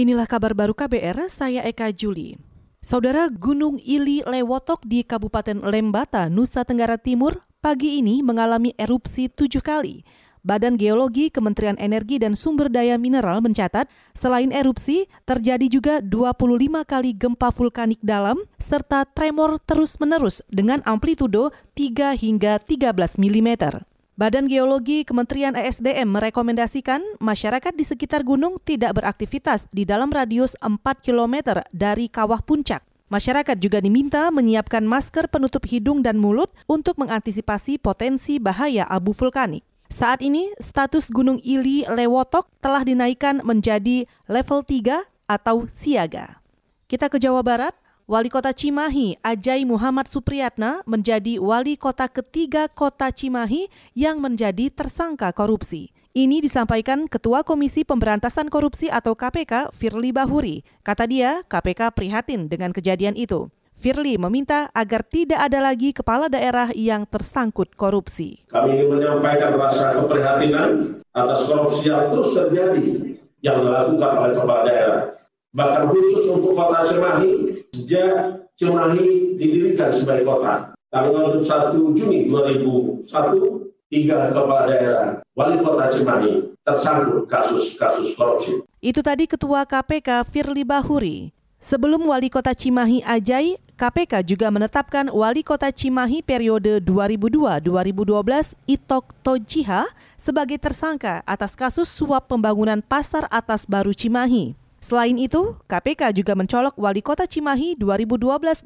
Inilah kabar baru KBR, saya Eka Juli. Saudara Gunung Ili Lewotok di Kabupaten Lembata, Nusa Tenggara Timur, pagi ini mengalami erupsi tujuh kali. Badan Geologi Kementerian Energi dan Sumber Daya Mineral mencatat, selain erupsi, terjadi juga 25 kali gempa vulkanik dalam, serta tremor terus-menerus dengan amplitudo 3 hingga 13 mm. Badan Geologi Kementerian ESDM merekomendasikan masyarakat di sekitar gunung tidak beraktivitas di dalam radius 4 km dari kawah puncak. Masyarakat juga diminta menyiapkan masker penutup hidung dan mulut untuk mengantisipasi potensi bahaya abu vulkanik. Saat ini, status Gunung Ili Lewotok telah dinaikkan menjadi level 3 atau siaga. Kita ke Jawa Barat. Wali Kota Cimahi, Ajai Muhammad Supriyatna, menjadi wali kota ketiga kota Cimahi yang menjadi tersangka korupsi. Ini disampaikan Ketua Komisi Pemberantasan Korupsi atau KPK, Firly Bahuri. Kata dia, KPK prihatin dengan kejadian itu. Firly meminta agar tidak ada lagi kepala daerah yang tersangkut korupsi. Kami ingin menyampaikan rasa keprihatinan atas korupsi yang terus terjadi yang dilakukan oleh kepala daerah bahkan khusus untuk kota Cimahi sejak Cimahi didirikan sebagai kota tanggal 1 Juni 2001 tiga kepala daerah wali kota Cimahi tersangkut kasus-kasus korupsi. Itu tadi Ketua KPK Firly Bahuri. Sebelum Wali Kota Cimahi Ajai, KPK juga menetapkan Wali Kota Cimahi periode 2002-2012 Itok Tojiha sebagai tersangka atas kasus suap pembangunan pasar atas baru Cimahi. Selain itu, KPK juga mencolok Wali Kota Cimahi 2012-2017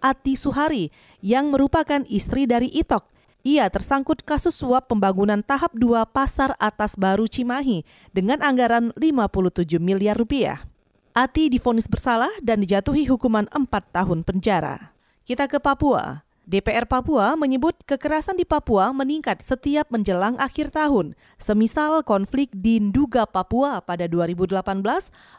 Ati Suhari yang merupakan istri dari Itok. Ia tersangkut kasus suap pembangunan tahap 2 pasar atas baru Cimahi dengan anggaran 57 miliar rupiah. Ati difonis bersalah dan dijatuhi hukuman 4 tahun penjara. Kita ke Papua. DPR Papua menyebut kekerasan di Papua meningkat setiap menjelang akhir tahun, semisal konflik di Nduga Papua pada 2018,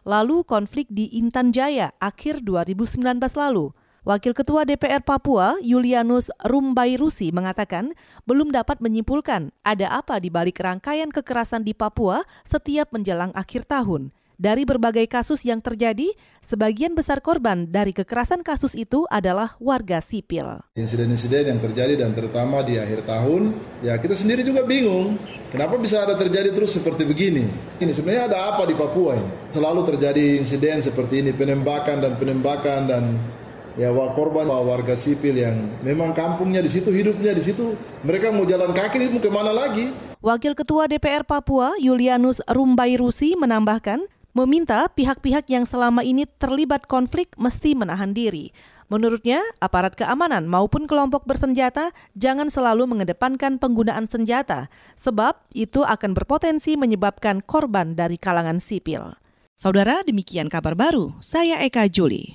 lalu konflik di Intan Jaya akhir 2019 lalu. Wakil Ketua DPR Papua, Julianus Rumbairusi mengatakan belum dapat menyimpulkan ada apa di balik rangkaian kekerasan di Papua setiap menjelang akhir tahun. Dari berbagai kasus yang terjadi, sebagian besar korban dari kekerasan kasus itu adalah warga sipil. Insiden-insiden yang terjadi dan terutama di akhir tahun, ya kita sendiri juga bingung. Kenapa bisa ada terjadi terus seperti begini? Ini sebenarnya ada apa di Papua ini? Selalu terjadi insiden seperti ini, penembakan dan penembakan dan ya korban warga sipil yang memang kampungnya di situ, hidupnya di situ. Mereka mau jalan kaki mau ke mana lagi? Wakil Ketua DPR Papua, Julianus Rumbairusi menambahkan, meminta pihak-pihak yang selama ini terlibat konflik mesti menahan diri. Menurutnya, aparat keamanan maupun kelompok bersenjata jangan selalu mengedepankan penggunaan senjata, sebab itu akan berpotensi menyebabkan korban dari kalangan sipil. Saudara, demikian kabar baru. Saya Eka Juli.